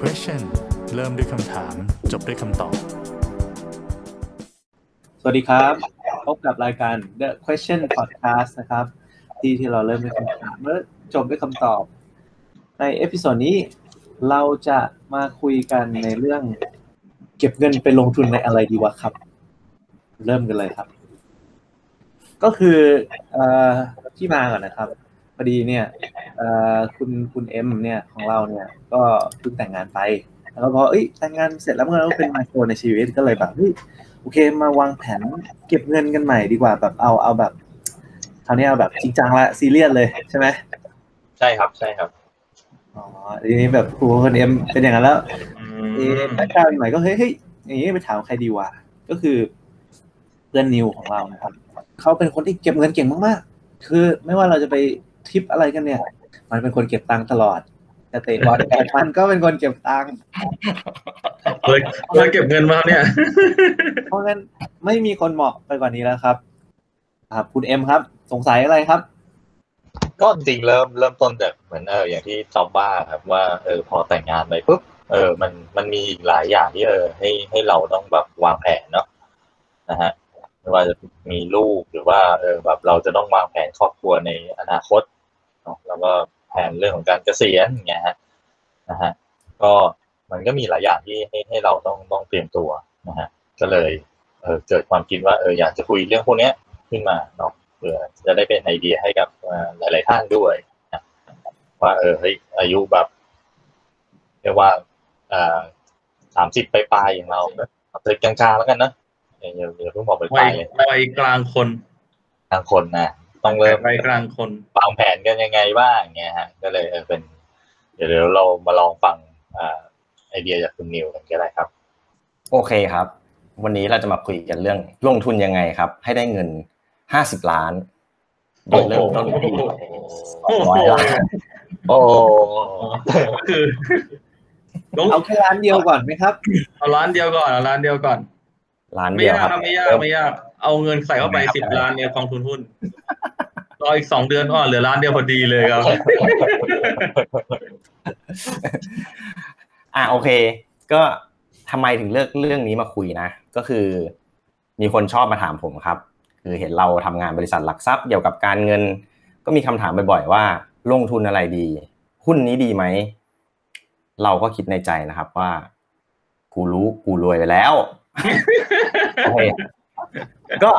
Question เริ่มด้วยคำถาม จบด้วยคำตอบ สวัสดีครับ พบกับรายการ The Question Podcast นะครับ ที่ที่เราเริ่มด้วยคำถามและจบด้วยคำตอบ ใน episode นี้เราจะมาคุยกันในเรื่อง เก็บเงินไปลงทุนในอะไรดีวะครับ เริ่มกันเลยครับ ก็คือที่มาก่อนนะครับพอดีเนี่ย คุณคุณเอ็มเนี่ยของเราเนี่ยก็เพิ่งแต่งงานไป แล้วก็พอเอ้ยแต่งงานเสร็จแล้วมันก็เป็นมาโครในชีวิตก็เลยแบบเฮ้ยโอเคมาวางแผนเก็บเงินกันใหม่ดีกว่าแบบเอาเอาแบบคราวนี้เอาแบบจริงจังละซีเรียสเลยใช่ไหมใช่ครับใช่ครับอ๋อทีนี้แบบครูคนเอ็มเป็นอย่างนั้นแล้วเอะแบ็คกราวด์ใหม่ก็เฮ้ยเฮ้ยอย่างนี้ไปถามใครดีวะก็คือเพื่อนนิวของเรานะครับเขาเป็นคนที่เก็บเงินเก่งมากๆ คือไม่ว่าเราจะไปทริปอะไรกันเนี่ย มันเป็นคนเก็บตังค์ตลอดแต่เตะบอลแปดพันก็เป็นคนเก็บตังค์เลยเลยเก็บเงินมาเนี่ย เพราะงั้นไม่มีคนเหมาะไปกว่านี้แล้วครับครับคุณเอ็มครับ สงสัยอะไรครับ ก็จริงๆเริ่มเริ่มต้นจากเหมือนเอออย่างที่จอบบ้าครับว่าเออพอแต่งงานไปปุ๊บเออ มันมันมีอีกหลายอย่างที่เออ ให้ให้เราต้องแบบวางแผนเนาะนะฮะไม่ว่าจะมีลูกหรือว่า เออแบบเราจะต้องวางแผนครอบครัวในอนาคตเนาะแล้วก็ แผนเรื่องของการเกษียณอย่างเงี้ยฮะนะฮะก็มันก็มีหลายอย่างที่ให้ให้เราต้องต้องเตรียมตัวนะฮะก็เลยเออเกิดความคิดว่าเอออยากจะคุยเรื่องพวกเนี้ยขึ้นมาเนาะเพื่อจะได้เป็นไอเดียให้กับเอ่อหลาย ๆ ท่านด้วยนะว่าเออเฮ้ยอายุแบบเรียกว่าสามสิบปลายๆอย่างเราเนอะเอาตึกกลางๆแล้วกันนะอย่าอย่าอย่าเพิ่งบอกไปปวัลายยเลยวัยกลางคนทางคนนะ ต้องเริ่มวัยกลางคนวางแผนกันยังไงบ้างเงี้ยฮะก็เลยเออเป็นเดี๋ยวเดี๋ยวเรามาลองฟังอ่าไอเดียจากคุณนิวกันก็ได้ครับ โอเคครับ วันนี้เราจะมาคุยกันเรื่องลงทุนยังไงครับ ให้ได้เงินห้าสิบล้านโดยเริ่มต้นที่สองร้อยล้านโอ้ก็คือลงเอาแค่ร้านเดียวก่อนไหมครับ เอาล้านเดียวก่อนเอาล้านเดียวก่อนล้านไม่เดียวยากครับครับไม่ยากไม่ยาก เอาเงินใส่เข้าไปสิบล้านในกองทุนหุ้นรออีกสองเดือนก็เหลือล้านเดียวพอดีเลยครับ อะโอเค ก็ทำไมถึงเลือกเรื่องนี้มาคุยนะ ก็คือ มีคนชอบมาถามผมครับ คือเห็นเราทำงานบริษัทหลักทรัพย์เกี่ยวกับการเงิน ก็มีคำถามบ่อยๆว่า ลงทุนอะไรดี หุ้นนี้ดีไหม เราก็คิดในใจนะครับว่า กูรู้กูรวยไปแล้วโอเค ก็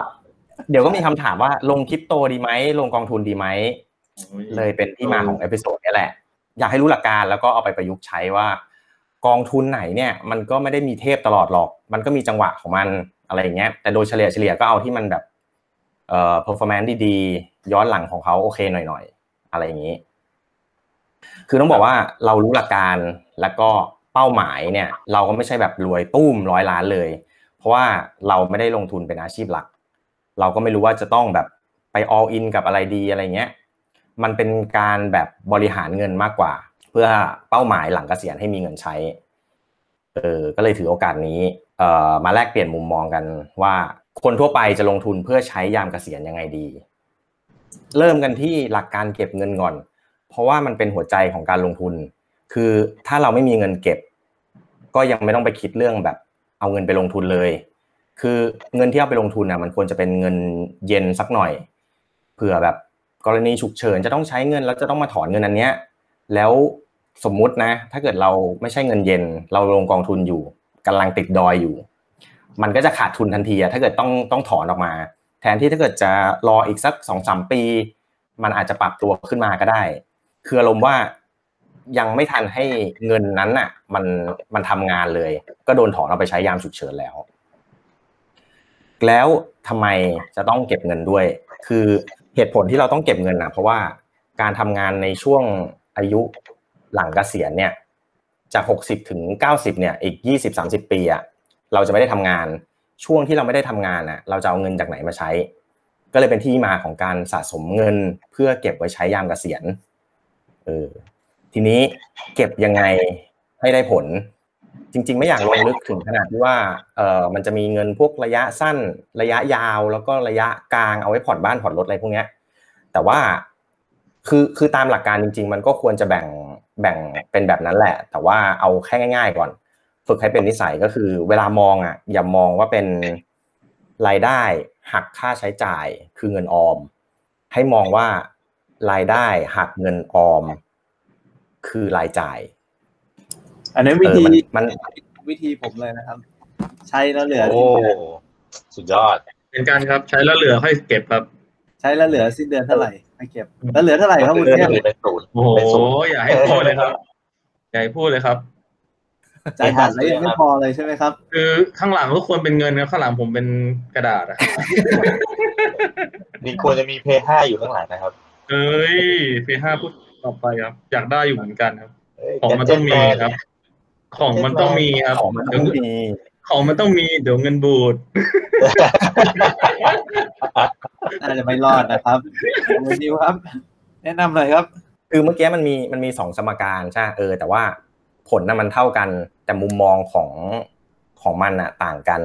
เดี๋ยวก็มีคำถามว่าลงคริปโตดีไหมลงกองทุนดีไหมเลยเป็นที่มาของเอพิโซดนี้แหละ อยากให้รู้หลักการแล้วก็เอาไปประยุกต์ใช้ว่า กองทุนไหนเนี่ย มันก็ไม่ได้มีเทพตลอดหรอก มันก็มีจังหวะของมันอะไรอย่างเงี้ย แต่โดยเฉลี่ยเฉลี่ยก็เอาที่มันแบบเอ่อ performance ดีๆย้อนหลังของเขาโอเคหน่อยๆอะไรอย่างนี้ คือต้องบอกว่าเรารู้หลักการแล้วก็เป้าหมายเนี่ย เราก็ไม่ใช่แบบรวยตุ้มร้อยล้านเลย เพราะว่าเราไม่ได้ลงทุนเป็นอาชีพหลัก เราก็ไม่รู้ว่าจะต้องแบบไป all in กับอะไรดีอะไรเงี้ยมันเป็นการแบบบริหารเงินมากกว่า เพื่อเป้าหมายหลังเกษียณให้มีเงินใช้เออก็เลยถือโอกาสนี้เอ่อมาแลกเปลี่ยนมุมมองกันว่าคนทั่วไปจะลงทุนเพื่อใช้ยามเกษียณยังไงดี เริ่มกันที่หลักการเก็บเงินก่อน เพราะว่ามันเป็นหัวใจของการลงทุน คือถ้าเราไม่มีเงินเก็บ ก็ยังไม่ต้องไปคิดเรื่องแบบ เอาเงินไปลงทุนเลย คือเงินที่เอาไปลงทุนนะมันควรจะเป็นเงินเย็นสักหน่อยเผื่อแบบกรณีฉุกเฉินจะต้องใช้เงินแล้วจะต้องมาถอนเงินอันเนี้ย แล้วสมมุตินะ ถ้าเกิดเราไม่ใช่เงินเย็น เราลงกองทุนอยู่กำลังติดดอยอยู่ มันก็จะขาดทุนทันทีถ้าเกิดต้องต้องถอนออกมา แทนที่ถ้าเกิดจะรออีกสักสองสามปี มันอาจจะปรับตัวขึ้นมาก็ได้ คืออารมณ์ว่า ยังไม่ทันให้เงินนั้นน่ะ มันมันทำงานเลย ก็โดนถอนเอาไปใช้ยามฉุกเฉินแล้ว แล้วทำไมจะต้องเก็บเงินด้วย คือเหตุผลที่เราต้องเก็บเงินนะเพราะว่าการทำงานในช่วงอายุหลังเกษียณเนี่ยจากหกสิบถึงเก้าสิบเนี่ย อีกยี่สิบสามสิบปีอะเราจะไม่ได้ทำงาน ช่วงที่เราไม่ได้ทำงานอะเราจะเอาเงินจากไหนมาใช้ ก็เลยเป็นที่มาของการสะสมเงินเพื่อเก็บไว้ใช้ยามเกษียณ เออ ทีนี้เก็บยังไงให้ได้ผล จริง ๆ ไม่อยากลงลึกถึงขนาดที่ว่าเออมันจะมีเงินพวกระยะสั้น ระยะยาว แล้วก็ระยะกลางเอาไว้ผ่อนบ้านผ่อนรถอะไรพวกเนี้ย แต่ว่าคือคือตามหลักการจริง ๆ มันก็ควรจะแบ่งแบ่งเป็นแบบนั้นแหละ แต่ว่าเอาแค่ง่าย ๆ ก่อน ฝึกให้เป็นนิสัยก็คือ เวลามองอะ อย่ามองว่าเป็นรายได้หักค่าใช้จ่ายคือเงินออม ให้มองว่ารายได้หักเงินออม คือรายจ่าย อันนี้นวิธีเออมันวิธีผมเลยนะครับ ใช้แล้วเหลือ โอ้สุดยอดเป็นการครับ ใช้แล้วเหลือค่อยเก็บครับ ใช้แล้วเหลือสิ้นเดือนเท่าไหร่ให้เก็บ แล้วเหลือเท่าไหร่ครับคุณเลื่อนเทพเป็นศูนย์โอ้โหเป็นศูนย์อย่าให้พูดเลยครับอย่าให้พูดเลยครับจ่ายบัตรแล้วยังไม่พอเลยใช่ไหมครับ คือข้างหลังทุกคนเป็นเงินครับข้างหลังผมเป็นกระดาษอะนี่ควรจะมีเพย์ห้าอยู่ข้างหลังนะครับ เอ้ยพีห้าพูด ต่อไปครับ อยากได้อยู่เหมือนกันครับเอ้ยของมันต้องมีครับ ของมันต้องมีครับของมันเดี๋ต้ยอวงมีของมันต้องมีเดี๋ยวเงินบูดน่าจะไม่รอดนะครับคุณนิวครับ แนะนำหน่อยครับ คือเมื่อกี้มันมีมันมีสองสมการใช่เออ แต่ว่าผลน่ะมันเท่ากัน แต่มุมมองของของมันน่ะต่างกัน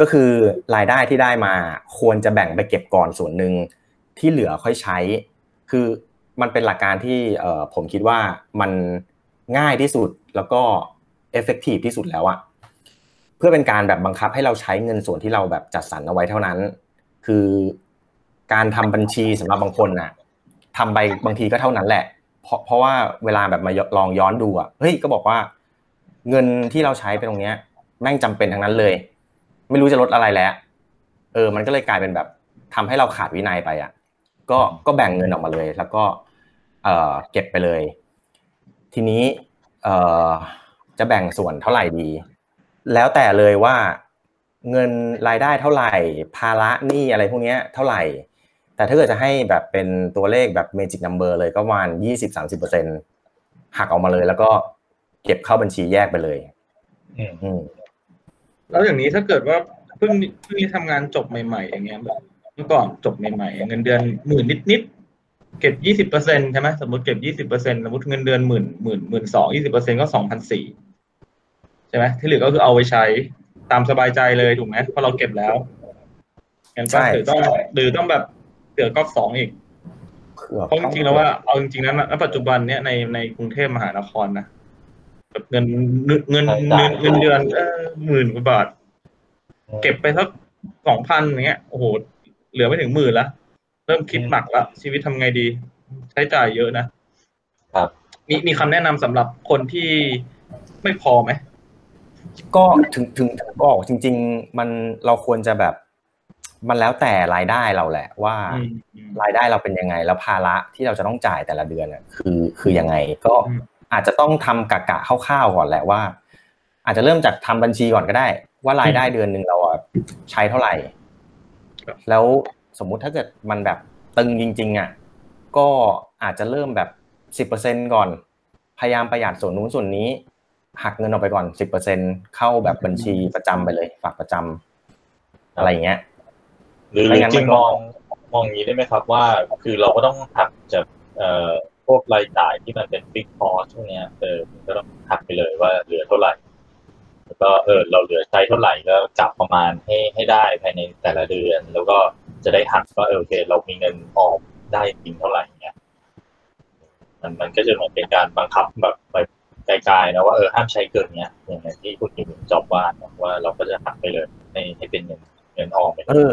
ก็คือรายได้ที่ได้มาควรจะแบ่งไปเก็บก่อนส่วนหนึ่งที่เหลือค่อยใช้ คือ มันเป็นหลักการที่เออผมคิดว่ามันง่ายที่สุดแล้วก็เอฟเฟกตีฟที่สุดแล้วอะเพื่อเป็นการแบบบังคับให้เราใช้เงินส่วนที่เราแบบจัดสรรเอาไว้เท่านั้น คือการทำบัญชีสำหรับบางคนน่ะทำไปบางทีก็เท่านั้นแหละ เพราะเพราะว่าเวลาแบบมาลองย้อนดูอะเฮ้ยก็บอกว่า เงินที่เราใช้ไปตรงเนี้ย แม่งจำเป็นทั้งนั้นเลย ไม่รู้จะลดอะไรแล้ว เออ มันก็เลยกลายเป็นแบบทำให้เราขาดวินัยไปอะ ก็ก็แบ่งเงินออกมาเลย แล้วก็ เออเก็บไปเลย ทีนี้เออจะแบ่งส่วนเท่าไหร่ดี แล้วแต่เลยว่าเงินรายได้เท่าไหร่ ภาระหนี้อะไรพวกเนี้ยเท่าไหร่ แต่ถ้าเกิดจะให้แบบเป็นตัวเลขแบบ magic number เลยก็ประมาณยี่สิบสามสิบเปอร์เซ็นหักออกมาเลย แล้วก็เก็บเข้าบัญชีแยกไปเลยอืมอืมแล้วอย่างนี้ถ้าเกิดว่าเพิ่งเพิ่งทำงานจบใหม่ ๆ อย่างเงี้ยแบบเมื่อก่อนจบใหม่ๆเงินเดือนหมื่นนิดๆ เก็บยี่สิบเปอร์เซ็นใช่ไหมสมมติเก็บยี่สิบเปอร์เซ็นสมมติเงินเดือนหมื่นหมื่นหมื่นสองยี่สิบเปอร์เซ็นก็สองพันสี่ใช่ไหมที่เหลือก็คือเอาไว้ใช้ตามสบายใจเลยถูกไหมเพราะเราเก็บแล้วงั้นก็ใช่หรือต้องหรือต้องแบบเหลือก็สองอีกเพราะจริงๆแล้วว่าเอาจริงๆนั้นณปัจจุบันเนี้ยในในกรุงเทพมหานครนะแบบเงินเงินเงินเงินเงินเดือนเออหมื่นกว่าบาท เก็บไปสักสองพันอย่างเงี้ยโอ้โหเหลือไม่ถึงหมื่นละ เริ่มคิดหนักละชีวิตทำไงดี ใช้จ่ายเยอะนะครับมีมีคำแนะนำสำหรับคนที่ไม่พอไหมก็ถึงถึงถึงบอกจริง ๆ มันเราควรจะแบบ มันแล้วแต่รายได้เราแหละ ว่าอืมอืมรายได้เราเป็นยังไง แล้วภาระที่เราจะต้องจ่ายแต่ละเดือนอะคือคือยังไง ก็อืมอาจจะต้องทำกะกะคร่าวๆก่อนแหละว่า อาจจะเริ่มจากทำบัญชีก่อนก็ได้ ว่ารายได้เดือนหนึ่งเราอะใช้เท่าไหร่ครับแล้ว สมมุติถ้าเกิดมันแบบตึงจริงๆอะก็อาจจะเริ่มแบบสิบเปอร์เซ็นก่อน พยายามประหยัดส่วนนู้นส่วนนี้ หักเงินออกไปก่อนสิบเปอร์เซ็นเข้าแบบบัญชีประจำไปเลย ฝากประจำอะไรอย่างเงี้ยหรือไม่งั้นจริมังนก็มองมองอย่างนี้ได้ไหมครับว่า คือเราก็ต้องหักจากเอ่อพวกรายจ่ายที่มันเป็นบิ๊กคอสช่วงเนี้ยเออมันก็ต้องหักไปเลยว่าเหลือเท่าไหร่แล้วก็เออเราเหลือใช้เท่าไหร่ก็จับประมาณให้ให้ได้ภายในแต่ละเดือน แล้วก็ จะได้หักว่าเออโอเค เรามีเงินออมได้จริงเท่าไหร่เงี้ยมันมันก็จะเหมือนเป็นการบังคับแบบไปไกลๆนะว่าเออห้ามใช้เกินเนี้ยอย่างที่คุณอยู่จอบว่านะว่าเราก็จะหักไปเลยให้ให้เป็นเงินเงินออมไปเออ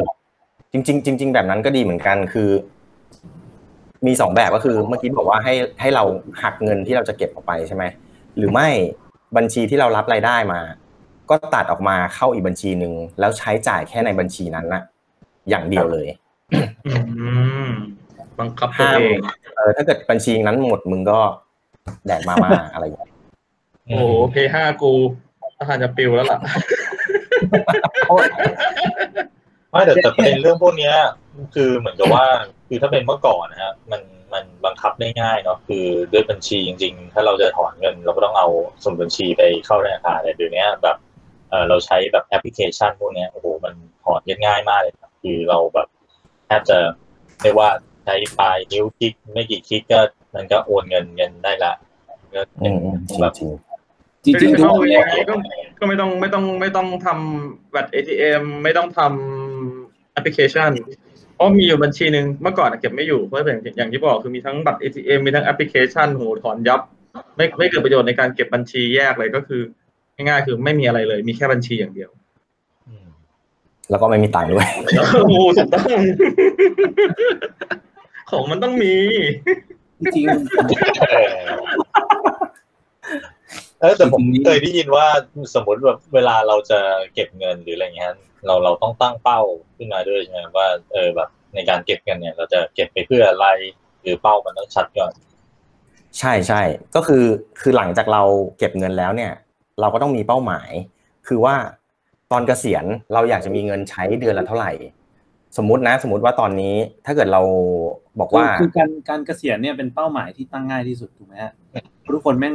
จริงๆจริงๆแบบนั้นก็ดีเหมือนกันคือ มีสองแบบก็คือเมื่อกี้บอกว่าให้ให้เราหักเงินที่เราจะเก็บออกไปใช่ไหมหรือไม่บัญชีที่เรารับรายได้มา ก็ตัดออกมาเข้าอีกบัญชีหนึ่งแล้วใช้จ่ายแค่ในบัญชีนั้นนะ อย่างเดียวเลยอืมบังคับตัวห้ามเองเออถ้าเกิดบัญชีนั้นหมดมึงก็แดกมาม่าอะไรอย่างเงี้ยโอ้โหเพย์ห้ากูถ้าทางจะปิวแล้วล่ะไม่แต่แต่ประเด็นเรื่องพวกเนี้ย คือเหมือนกับว่า คือถ้าเป็นเมื่อก่อนนะฮะมันมันบังคับได้ง่ายเนาะคือด้วยบัญชีจริง ๆ ถ้าเราจะถอนเงิน เราก็ต้องเอาสมุดบัญชีไปเข้าธนาคารแต่เดี๋ยวนี้แบบเออเราใช้แบบแอปพลิเคชันพวกเนี้ยโอ้โหมันถอนกันง่ายมากเลย ครับคือเราแบบแทบจะเรียกว่าใช้ปลายนิ้วคลิกไม่กี่คลิกก็มันก็โอนเงินเงินได้ละก็อืเป็นมจริงแบบจริงจริงๆทุกเข้าคนยังไงก็ก็ไม่ต้องไม่ต้องไม่ต้องทำบัตร ATM ไม่ต้องทำแอปพลิเคชันเพราะมีอยู่บัญชีหนึ่งเมื่อก่อนเก็บไม่อยู่เพราะอย่างอย่างที่บอกคือมีทั้งบัตร ATM มีทั้งแอปพลิเคชันโหถอนยับ ไม่ไม่เกิดประโยชน์ในการเก็บบัญชีแยกเลยก็คือ ง่ายๆคือไม่มีอะไรเลย มีแค่บัญชีอย่างเดียวอืม แล้วก็ไม่มีตังค์ด้วยแล้วโอ้โหถูกต้องของมันต้องมีจริงเออเออแต่ผมเคยได้ยินว่าสมมติแบบเวลาเราจะเก็บเงินหรืออะไรเงี้ยเราเราต้องตั้งเป้าขึ้นมาด้วยใช่ไหมว่าเออแบบในการเก็บเงินเนี่ย เราจะเก็บไปเพื่ออะไรหรือเป้ามันต้องชัดก่อนใช่ใช่ก็คือคือหลังจากเราเก็บเงินแล้วเนี่ย เราก็ต้องมีเป้าหมาย คือว่า ตอนเกษียณเราอยากจะมีเงินใช้เดือนละเท่าไหร่ สมมุตินะ สมมติว่าตอนนี้ถ้าเกิดเราบอกคือว่าคือการการเกษียณเนี่ยเป็นเป้าหมายที่ตั้งง่ายที่สุดถูกไหมฮะทุกคนแม่ง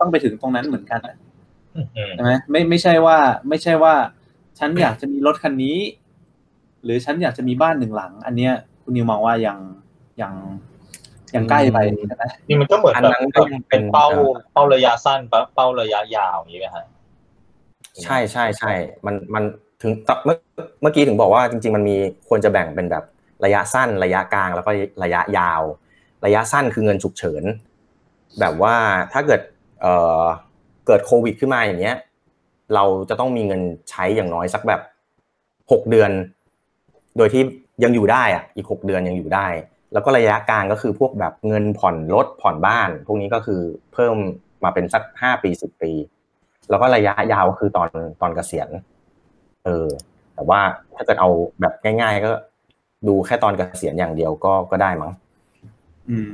ต้องไปถึงตรงนั้นเหมือนกันอะอืมใช่ไหมไม่ไม่ใช่ว่า ไม่ใช่ว่า ฉันอยากจะมีรถคันนี้ หรือฉันอยากจะมีบ้านหนึ่งหลัง อันเนี้ย คุณนิวมองว่ายังยังยังใกล้ไปใช่ไหมนี่มันก็เหมือนอันแบบนั้นก็ยังเป็เป็นนเป้าเป้าระยะสั้นเป้าเป้าระยะยาวอย่างนี้ไหมฮะ ใช่ใช่ใช่มันมันถึงเมื่อเมื่อกี้ถึงบอกว่าจริง ๆ มันมีควรจะแบ่งเป็นแบบระยะสั้นระยะกลางแล้วก็ระยะยาว ระยะสั้นคือเงินฉุกเฉิน แบบว่าถ้าเกิดเอ่อเกิดโควิดขึ้นมาอย่างเงี้ย เราจะต้องมีเงินใช้อย่างน้อยสักแบบหกเดือน โดยที่ยังอยู่ได้อะอีกหกเดือนยังอยู่ได้ แล้วก็ระยะกลางก็คือพวกแบบเงินผ่อนรถผ่อนบ้าน พวกนี้ก็คือเพิ่มมาเป็นสักห้าปีสิบปี แล้วก็ระยะยาวก็คือตอนตอนเกษียณ เออ แต่ว่าถ้าเกิดเอาแบบง่าย ๆ ก็ดูแค่ตอนเกษียณอย่างเดียวก็ก็ได้มั้งอืม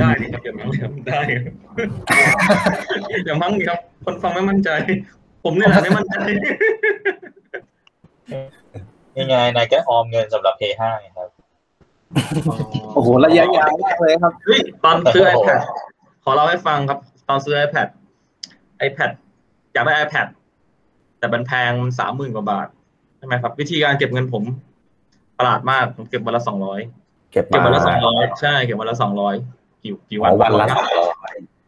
ได้ดิครับอย่างนั้นเลยครับได้ครับอย่างมั้งนี่ครับ คนฟังไม่มั่นใจ ผมนี่แหละไม่มั่นใจยังไงนายก็ออมเงินสำหรับ P5 ไงครับโอ้โหระยะยาวมากเลยครับเฮ้ยตอนซื้อ iPad ขอเล่าให้ฟังครับ ตอนซื้อ iPad iPad อยากได้ iPad แต่มันแพงสามหมื่นกว่าบาทใช่ไหมครับ วิธีการเก็บเงินผมประหลาดมากผมเก็บวันละสองร้อยเก็บเก็บมาวันละสองร้อยใช่ เก็บวันละสองร้อยกี่กี่วันอ๋อวันละ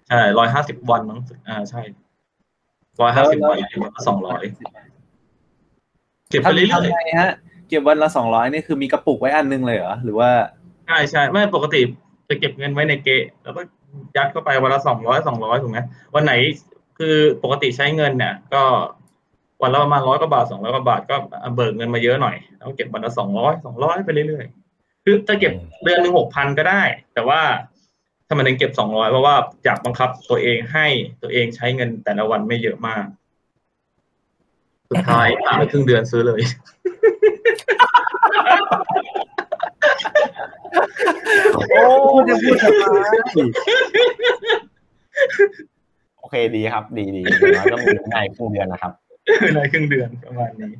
ใช่ร้อยห้าสิบวันมั้งอ่าใช่ร้อยห้าสิบวันเก็บวันละสองร้อยเก็บไปทำเรื่อยทำไงฮะเก็บวันละสองร้อยนี่คือมีกระปุกไว้อันนึงเลยเหรอหรือว่าๆใช่ใช่ไม่ปกติจะเก็บเงินไว้ในเกะแล้วก็ยัดเข้าไปวันละสองร้อยสองร้อยถูกไหมวันไหน คือปกติใช้เงินเนี่ย ก็วันละประมาณร้อยกว่าบาทสองร้อยกว่าบาทก็เบิกเงินมาเยอะหน่อยแล้วเก็บวันละสองร้อยสองร้อยไปเรื่อยๆคือจะเก็บเดือนหนึ่งหกพันก็ได้ แต่ว่าทำไมถึงเก็บสองร้อยเพราะว่าอยากบังคับตัวเองให้ตัวเองใช้เงินแต่ละวันไม่เยอะมาก สุดท้ายผ่านไปครึ่งเดือนซื้อเลยโอ้จะพูดทำไมโอเคดีครับ ดีดีอย่างน้อยก็มีง่ายครึ่งเดือนนะครับในครึ่งเดือนประมาณนี้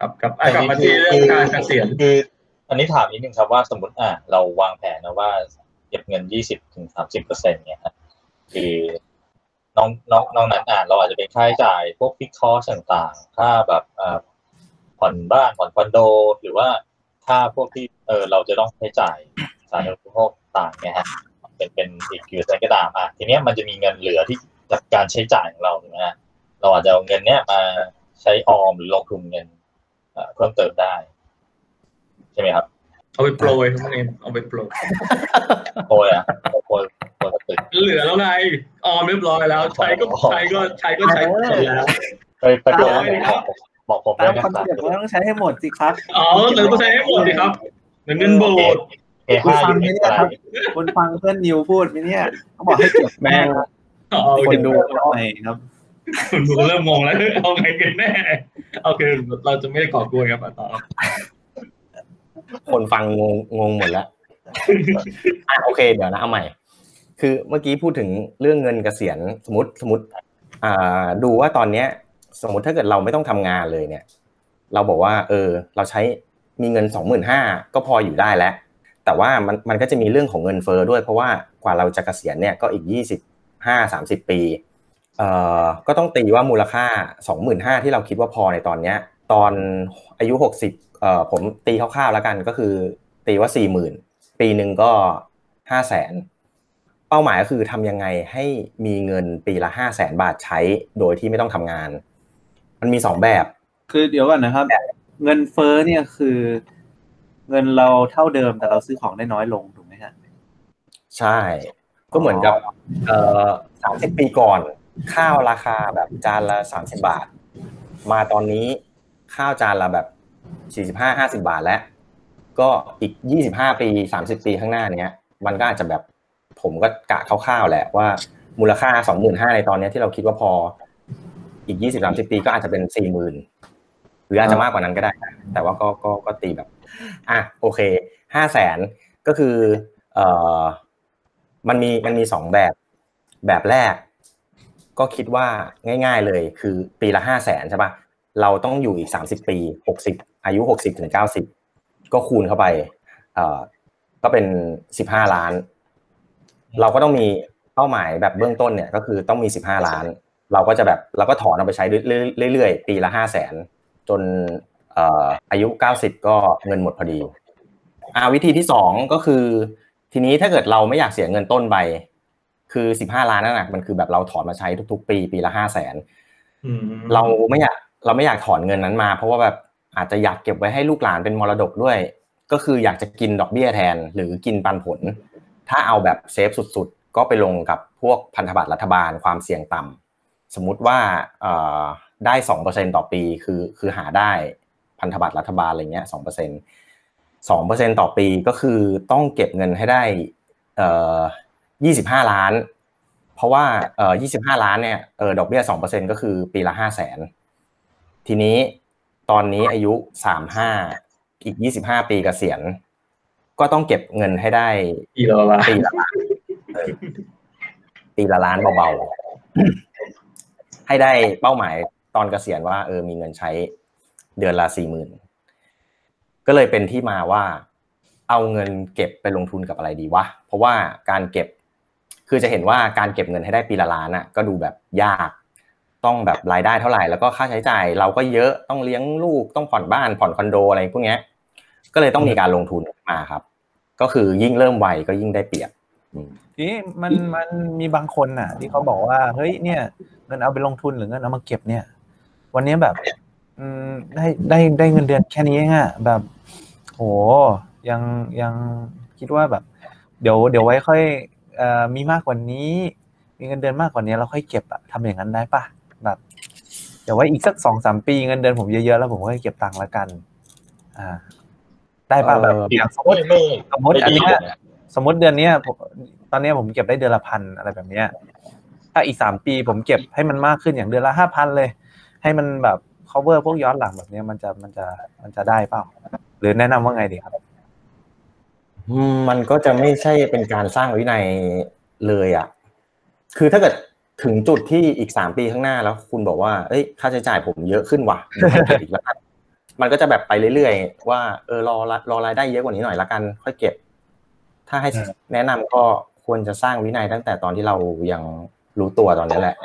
ครับกับอะกลับมาที่เรื่องการเกษียณคืออันนี้ถามนิดนึงครับว่าสมมติอะเราวางแผนนะว่าเก็บเงินยี่สิบถึงสามสิบเปอร์เซ็นต์เนี่ยฮะคือน้องน้องน้องนั้นอะเราอาจจะเป็นค่าใช้จ่ายพวกฟิกคอสต่างๆ ค่าแบบอ่าผ่อนบ้านผ่อนคอนโด หรือว่าค่าพวกที่เออเราจะต้องใช้จ่ายสาธารณูปโภคต่างเนี่ยฮะเป็นเป็นอีกอยู่ในกระดาษอะทีเนี้ยมันจะมีเงินเหลือที่ จากการใช้จ่ายของเราถูกไหมฮะเราอาจจะเอาเงินเนี้ยมาใช้ออมหรือลงทุนเงินเอ่อเพิ่มเติมได้ ใช่ไหมครับ เอาไปโปรยทั้งนี้เอาไปโปรยโอยอะโอยโอยตึกเหลือแล้วไงออมเรียบร้อยแล้ว ใช้ก็ใช้ก็ใช้ก็ใช้หมดแล้วไปไปโปรยโอ้ยครับบอกผมตามได้คอนเซ็ปต์ว่าต้องใช้ให้หมดสิครับอ๋อเหลือก็ใช้ให้หมดดีครับเหมือนเงินโบสถ์เอห้าคุณฟังยูไหมนิตเนี่ยอะไรครับคุณฟังเพื่อนนิวพูดไหมเนี่ยเขาบอกให้เก็บแม่งอ๋อ คนดูทำไมครับคุณดูเริ่มงงแล้วเอาไงกันแน่โอเคเราจะไม่ได้ก่อกวนครับอะต่อครับคนฟังงงงงหมดแล้วอะโอเค เดี๋ยวนะเอาใหม่ คือเมื่อกี้พูดถึงเรื่องเงินเกษียณสมมติสมมติอ่าดูว่าตอนเนี้ย สมมติถ้าเกิดเราไม่ต้องทำงานเลยเนี่ย เราบอกว่า เออ เราใช้มีเงินสองหมื่นห้าก็พออยู่ได้แล้วแต่ว่ามันมันก็จะมีเรื่องของเงินเฟ้อด้วยเพราะว่ากว่าเราจะเกษียณเนี่ยก็อีกยี่สิบ ห้าสามสิบปีเอ่อก็ต้องตีว่ามูลค่าสองหมื่นห้าที่เราคิดว่าพอในตอนเนี้ยตอนอายุหกสิบเอ่อผมตีคร่าวๆแล้วกันก็คือ ตีว่าสี่หมื่นปีหนึ่งก็ห้าแสนเป้าหมายก็คือทำยังไงให้มีเงินปีละห้าแสนบาทใช้โดยที่ไม่ต้องทำงาน มันมีสองแบบ คือเดี๋ยวก่อนนะครับ เงินเฟ้อเนี่ยคือ เงินเราเท่าเดิมแต่เราซื้อของได้น้อยลงถูกไหมฮะใช่ ก็เหมือนกับสามสิบปีก่อน ข้าวราคาแบบจานละสามสิบาท มาตอนนี้ข้าวจานละแบบสี่สิบห้าห้าสิบาทแล้ว ก็อีกยี่สิบห้าปีสามสิบปีข้างหน้าเนี้ย มันก็อาจจะแบบผมก็กะคร่าวๆแหละว่ามูลค่าสองหมื่นห้าในตอนนี้ที่เราคิดว่าพอ อีกยี่สิบสามสิบปีก็อาจจะเป็นสี่หมื่นหรืออาจจะมากกว่านั้นก็ได้ แต่ว่าก็ก็ก็ตีแบบ อะโอเคห้าแสนก็คือ เอ่อ มันมีมันมีสองแบบ แบบแรก ก็คิดว่าง่าย ๆเลย คือปีละห้าแสนใช่ปะเราต้องอยู่อีกสามสิบปีหกสิบอายุหกสิบถึงเก้าสิบก็คูณเข้าไป เอ่อก็เป็นสิบห้าล้าน เราก็ต้องมีเป้าหมายแบบเบื้องต้นเนี่ยก็คือต้องมีสิบห้าล้าน เราก็จะแบบเราก็ถอนเอาไปใช้เรื่อยๆปีละห้าแสนจนอายุเก้าสิบก็เงินหมดพอดีอาวิธีที่สองก็คือ ทีนี้ถ้าเกิดเราไม่อยากเสียเงินต้นไป คือสิบห้าล้านนั่นแหละมันคือแบบเราถอนมาใช้ทุก ๆ ปีปีละห้าแสนเราไม่อยากเราไม่อยากถอนเงินนั้นมา เพราะว่าแบบอาจจะอยากเก็บไว้ให้ลูกหลานเป็นมรดกด้วย ก็คืออยากจะกินดอกเบี้ยแทน หรือกินปันผล ถ้าเอาแบบเซฟสุดๆ ก็ไปลงกับพวกพันธบัตรรัฐบาลความเสี่ยงต่ำ สมมุติว่าได้สองเปอร์เซ็นต่อปีคือคือหาได้พันธบัตรรัฐบาลอะไรเงี้ยสองเปอร์เซ็นต์ สองเปอร์เซ็นต่อปีก็คือต้องเก็บเงินให้ได้เอ่สิบห้าล้าน เพราะว่าเอ่สิบห้าล้านเนี่ยเออดอกเบี้ยสองเปอร์เซ็นก็คือปีละห้าแสนทีนี้ตอนนี้อายุสามห้าอีกยี่สิบห้าปีกเกษียณ ก็ต้องเก็บเงินให้ได้ปีละล้านปีละล้านเบาๆ ให้ได้เป้าหมายตอนเกษียณว่าเออมีเงินใช้เดือนละสี่หมื่น ก็เลยเป็นที่มาว่า เอาเงินเก็บไปลงทุนกับอะไรดีวะเพราะว่าการเก็บ คือจะเห็นว่าการเก็บเงินให้ได้ปีละล้านอะ ก็ดูแบบยากต้องแบบรายได้เท่าไหร่แล้วก็ค่าใช้จ่าย เราก็เยอะต้องเลี้ยงลูกต้องผ่อนบ้านผ่อนคอนโดอะไรพวกเนี้ย ก็เลยต้องมีการลงทุนมาครับ ก็คือยิ่งเริ่มไวก็ยิ่งได้เปรียบอืมทีนี้มันมันมีบางคนน่ะ ที่เขาบอกว่าเฮ้ยเนี่ยเงินเอาไปลงทุนหรือเงินเอามาเก็บเนี่ย วันนี้แบบ อืมได้ได้ได้เงินเดือนแค่นี้เองอะแบบ โหยังยังคิดว่าแบบ เดี๋ยวเดี๋ยวไว้ค่อยเอ่อมีมากกว่านี้ มีเงินเดือนมากกว่านี้แล้วค่อยเก็บอะทำอย่างนั้นได้ปะแบบเดี๋ยวไว้อีกสักสองสามปีเงินเดือนผมเยอะๆแล้วผมค่อยเก็บตังค์ละกัน อ่า ได้ปะแบบเอออย่างสมมไม่ติไม่สมมติไม่อันดีเนี้ยนะสมมติเดือนเนี้ยผมตอนเนี้ยผมเก็บได้เดือนละพันอะไรแบบเนี้ย ถ้าอีกสามปีผมเก็บให้มันมากขึ้นอย่างเดือนละห้าพันเลย ให้มันแบบ cover พวกย้อนหลังแบบเนี้ยมันจะมันจะมันจะได้เปล่า หรือแนะนำว่าไงดีครับอืมมันก็จะไม่ใช่เป็นการสร้างวินัยเลยอะ คือถ้าเกิดถึงจุดที่อีกสามปีข้างหน้าแล้ว คุณบอกว่าเอ้ย ค่าใช้จ่ายผมเยอะขึ้นว่ะเดี๋ยวให้เก็บอีกแล้วกันมันก็จะแบบไปเรื่อยๆ ว่าเออรอรอรายได้เยอะกว่านี้หน่อยละกัน ค่อยเก็บ ถ้าให้แนะนำก็ควรจะสร้างวินัยตั้งแต่ตอนที่เรายังรู้ตัวตอนนี้แหละ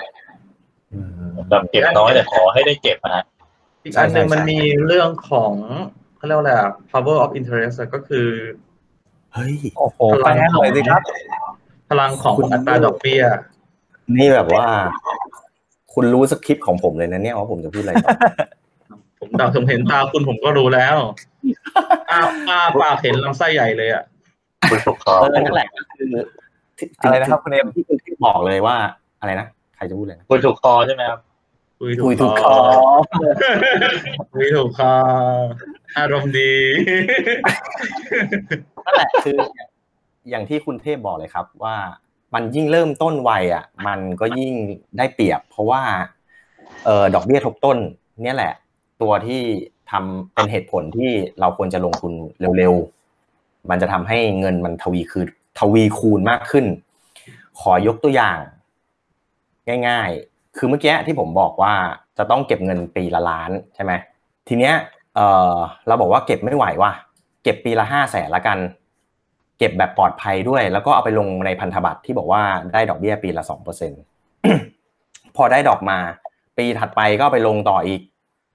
อืมแบบเก็บน้อยแต่ขอให้ได้เก็บนะฮะอีกอันหนึ่งใช่ใช่มันมีเรื่องของ เขาเรียกว่าอะไรอะ power of interest อะก็คือเฮ้ยโอ้โหแปลหน่อยสิครับพลังของอัตราดอกเบี้ย นี่แบบว่า คุณรู้สคริปต์ของผมเลยนะเนี่ยว่าผมจะพูดอะไรต่อผมเดาผมเห็นตาคุณผมก็รู้แล้วอ้าอ้าปากเห็นลำไส้ใหญ่เลยอะคุณปกครองเออนั่นแหละก็คือที่อะไรนะครับคุณเอ็มที่คุณที่บอกเลยว่า อะไรนะใครจะพูดเลยนะคุณถูกคอใช่ไหมครับคุยคุยถูถูกกคคออคุยถูกคอ อารมณ์ดีนั่นแหละคืออย่างที่คุณเทพบอกเลยครับ ว่ามันยิ่งเริ่มต้นวัยอะ มันก็ยิ่งได้เปรียบ เพราะว่าเออดอกเบี้ยทบต้น เนี่ยแหละ ตัวที่ทำเป็นเหตุผลที่เราควรจะลงทุนเร็วๆ มันจะทำให้เงินมันทวีคือทวีคูณมากขึ้น ขอยกตัวอย่าง ง่าย ๆ คือเมื่อกี้ที่ผมบอกว่าจะต้องเก็บเงินปีละล้านใช่ไหมทีเนี้ย เออเราบอกว่าเก็บไม่ไหวว่ะเก็บปีละห้าแสนละกัน เก็บแบบปลอดภัยด้วย แล้วก็เอาไปลงในพันธบัตรที่บอกว่าได้ดอกเบี้ยปีละสองเปอร์เซ็นพอได้ดอกมา ปีถัดไปก็เอาไปลงต่ออีก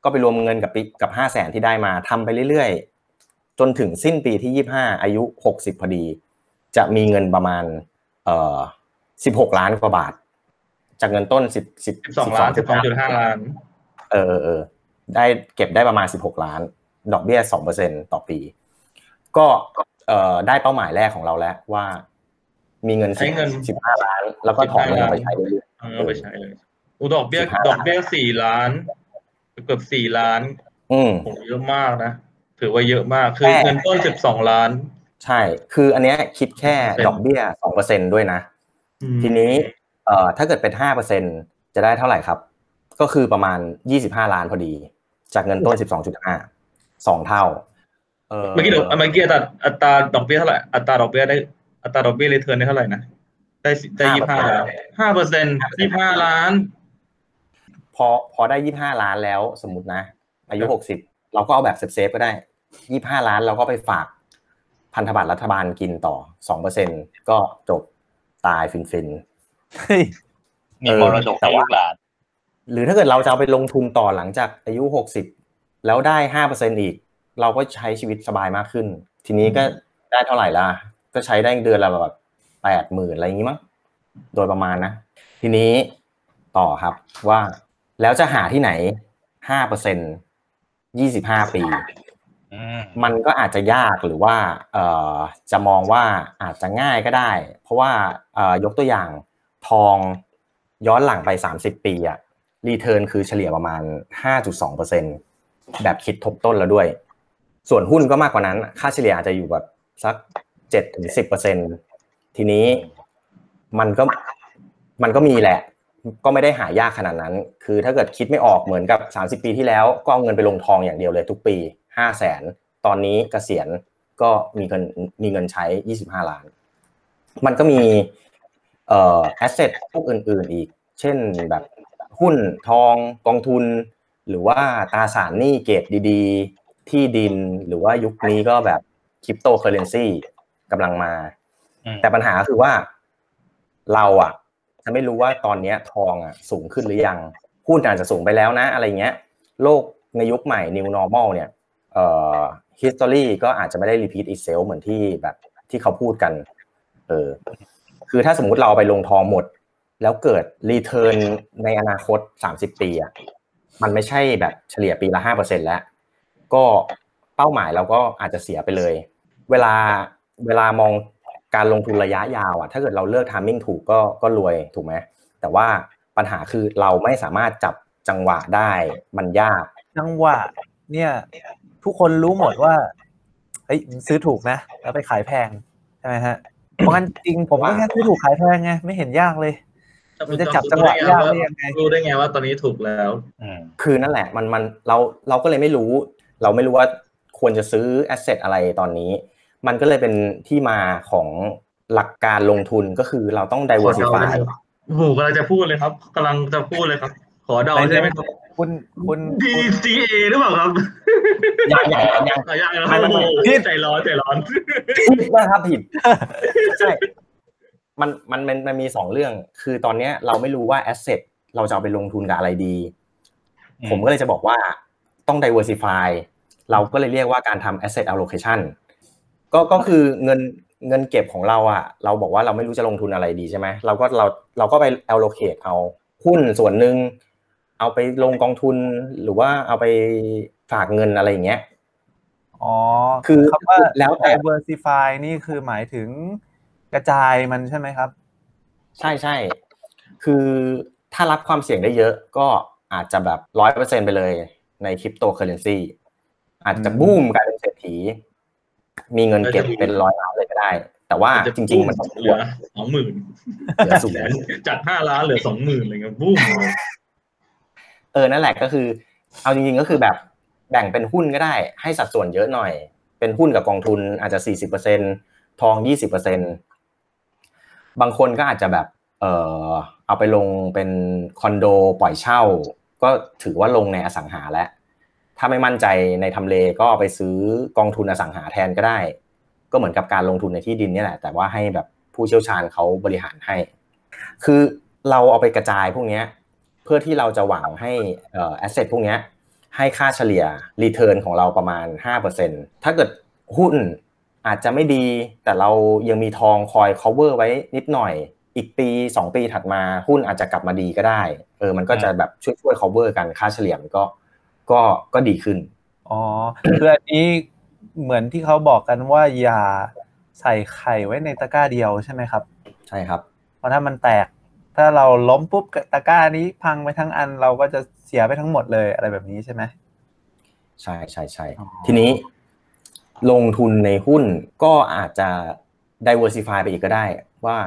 ก็ไปรวมเงินกับปีกับห้าแสนที่ได้มาทำไปเรื่อยๆ จนถึงสิ้นปีที่ยี่ห้าอายุหกสิบพอดี จะมีเงินประมาณ เอ่อสิบหกล้านกว่าบาท จากเงินต้นสิบสิบสิบสองล้านสิบสองจุดห้าล้าน เออเออ ได้เก็บได้ประมาณสิบหกล้าน ดอกเบี้ยสองเปอร์เซ็นต่อปี ก็เอ่อได้เป้าหมายแรกของเราแล้วว่า มีเงินใช้เงินสิบห้าล้าน แล้วก็ถอนเงิน15ไปใช้เรื่อยเอาไปใช้เลยอุดดอกเบี้ย15ดอกเบี้ยสี่ล้าน เกือบสี่ล้านๆอืมโหเยอะมากนะ ถือว่าเยอะมาก คือแค่เงินต้นสิบสองล้าน ใช่ คืออันเนี้ยคิดแค่เป็นดอกเบี้ยสองเปอร์เซ็นด้วยนะอืมทีนี้เอ่อถ้าเกิดเป็นห้าเปอร์เซ็นจะได้เท่าไหร่ครับ ก็คือประมาณยี่สิบห้าล้านพอดี จากเงินต้นสิบสองจุดห้าสองเท่าเออเมื่อกี้เดี๋ยวเมื่อกี้อัตราอัตราดอกเบี้ยเท่าไหร่ อัตราดอกเบี้ยได้ อัตราดอกเบี้ยรีเทิร์นได้เท่าไหร่นะ ได้สิได้ยี่ห้าล้านห้าเปอร์เซ็นต์ยี่ห้าล้าน พอพอได้ยี่ห้าล้านแล้วสมมตินะ อายุหกสิบเราก็เอาแบบเซฟๆก็ได้ยี่ห้าล้านเราก็ไปฝากพันธบัตรรัฐบาลกินต่อสองเปอร์เซ็นก็จบตายฟินๆเฮ้ยมีเออมรดกแต่ให้ว่าลูก หลานหรือถ้าเกิดเราจะเอาไปลงทุนต่อหลังจากอายุหกสิบแล้วได้ห้าเปอร์เซ็นอีก เราก็ใช้ชีวิตสบายมากขึ้น ทีนี้ก็ได้เท่าไหร่ล่ะ ก็ใช้ได้เดือนละแบบแปดหมื่นอะไรอย่างนี้มั้งโดยประมาณนะ ทีนี้ต่อครับว่าแล้วจะหาที่ไหนห้าเปอร์เซ็นยี่สิบห้าปีอืมมันก็อาจจะยากหรือว่าเอ่อจะมองว่าอาจจะง่ายก็ได้ เพราะว่าเอ่อยกตัวอย่างทองย้อนหลังไป30ปีอะ รีเทิร์นคือเฉลี่ยประมาณ 5.2%แบบคิดทบต้นแล้วด้วย ส่วนหุ้นก็มากกว่านั้น ค่าเฉลี่ยอาจจะอยู่แบบสัก 7-10%ทีนี้มันก็มันก็มีแหละ ก็ไม่ได้หายากขนาดนั้น คือถ้าเกิดคิดไม่ออกเหมือนกับ 30 ปีที่แล้ว ก็เอาเงินไปลงทองอย่างเดียวเลยทุกปี 5 0 0แสน ตอนนี้เกษียณก็มีเงินมีเงินใช้ 25 ล้าน มันก็มีเอ่อแอสเซทพวกอื่น ๆ อีก เช่นแบบ หุ้นทองกองทุน หรือว่าตราสารหนี้เกรดดีๆ ที่ดินหรือว่ายุคนี้ก็แบบคริปโตเคอเรนซีกำลังมาอืมแต่ปัญหาก็คือว่าเราอะจะไม่รู้ว่าตอนเนี้ยทองอะสูงขึ้นหรือยังหุ้นอาจจะสูงไปแล้วนะ อะไรเงี้ย โลกในยุคใหม่ new normal เนี่ยเอ่อ history ก็อาจจะไม่ได้ repeat itself เหมือนที่แบบที่เขาพูดกัน เออ คือถ้าสมมุติเราเอาไปลงทองหมด แล้วเกิด return ในอนาคต 30 ปีอะมันไม่ใช่แบบเฉลี่ยปีละห้าเปอร์เซ็นแล้ว ก็เป้าหมายเราก็อาจจะเสียไปเลย เวลาเวลามองการลงทุนระยะยาวอะถ้าเกิดเราเลือกทามมิ่งถูกก็ก็รวยถูกไหมแต่ว่าปัญหาคือเราไม่สามารถจับจังหวะได้มันยาก จังหวะ เนี่ย ทุกคนรู้หมดว่าเฮ้ยซื้อถูกนะแล้วไปขายแพงใช่ไหมฮะเพราะงั้นจริงผมก็แค่ซื้อถูกขายแพงไงไม่เห็นยากเลย มันจะจับจังหวะยากได้ยังไงรู้ได้ไงว่าตอนนี้ถูกแล้วอืมคือนั่นแหละมันมันเราเราก็เลยไม่รู้ เราไม่รู้ว่าควรจะซื้อแอสเซทอะไรตอนนี้ มันก็เลยเป็นที่มาของหลักการลงทุนก็คือเราต้องขอเดา diversify ได้ไหมครับโอ้โหกำลังจะพูดเลยครับกำลังจะพูดเลยครับ ขอเดาใช่ไหมครับคุณคุณ DCA หรือเปล่าครับยังยังยังอะยังนะไม่ไม่โอ้โหไม่ใจร้อนใจร้อนผิดนะครับผิดใช่ มันมันมันมันมีสองเรื่อง คือตอนเนี้ยเราไม่รู้ว่าแอสเซทเราจะเอาไปลงทุนกับอะไรดีอืมผมก็เลยจะบอกว่าต้อง diversify เราก็เลยเรียกว่าการทำ asset allocation ก็ก็คือเงินเงินเก็บของเราอะ เราบอกว่าเราไม่รู้จะลงทุนอะไรดีใช่ไหมเราก็เราเราก็ไป allocate เอาหุ้นส่วนหนึ่งเอาไปลงกองทุนหรือว่าเอาไปฝากเงินอะไรอย่างเงี้ยอ๋อคือคำว่าแล้วแต่ diversify นี่คือหมายถึง กระจายมันใช่ไหมครับ ใช่ใช่คือถ้ารับความเสี่ยงได้เยอะก็อาจจะแบบร้อยเปอร์เซ็นไปเลยในคริปโตเคอเรนซีอาจจะบูมกลายเป็นเศรษฐี มีเงินเก็บเป็นร้อยล้านเลยก็ได้ แต่ว่าจริง ๆ มันต้องเหลือสองหมื่นเหลือศูนย์จากห้าล้านเหลือสองหมื่นอะไรเงี้ยบูมเลยเออนั่นแหละก็คือ เอาจริงๆก็คือแบบแบ่งเป็นหุ้นก็ได้ ให้สัดส่วนเยอะหน่อย เป็นหุ้นกับกองทุนอาจจะสี่สิบเปอร์เซ็นทองยี่สิบเปอร์เซ็น บางคนก็อาจจะแบบเออเอาไปลงเป็นคอนโดปล่อยเช่า ก็ถือว่าลงในอสังหาแล้วถ้าไม่มั่นใจในทำเลก็ไปซื้อกองทุนอสังหาแทนก็ได้ ก็เหมือนกับการลงทุนในที่ดินนี่แหละ แต่ว่าให้แบบผู้เชี่ยวชาญเขาบริหารให้ คือเราเอาไปกระจายพวกนี้เพื่อที่เราจะหวังให้เออแอสเซทพวกนี้ให้ค่าเฉลี่ยรีเทิร์นของเราประมาณ 5%ถ้าเกิดหุ้น อาจจะไม่ดีแต่เรายังมีทองคอย cover ไว้นิดหน่อย อีกปี 2 ปีถัดมาหุ้นอาจจะกลับมาดีก็ได้เออมันก็จะแบบช่วยช่วย cover กันค่าเฉลี่ยมันก็ก็ก็ดีขึ้นอ๋อคืออันนี้เหมือนที่เขาบอกกันว่าอย่าใส่ไข่ไว้ในตะกร้าเดียวใช่ไหมครับ ใช่ครับ เพราะถ้ามันแตก ถ้าเราล้มปุ๊บตะกร้านี้พังไปทั้งอันเราก็จะเสียไปทั้งหมดเลยอะไรแบบนี้ใช่ไหมใช่ใช่ใช่อ๋อทีนี้ ลงทุนในหุ้นก็อาจจะ diversify ไปอีกก็ได้ ว่า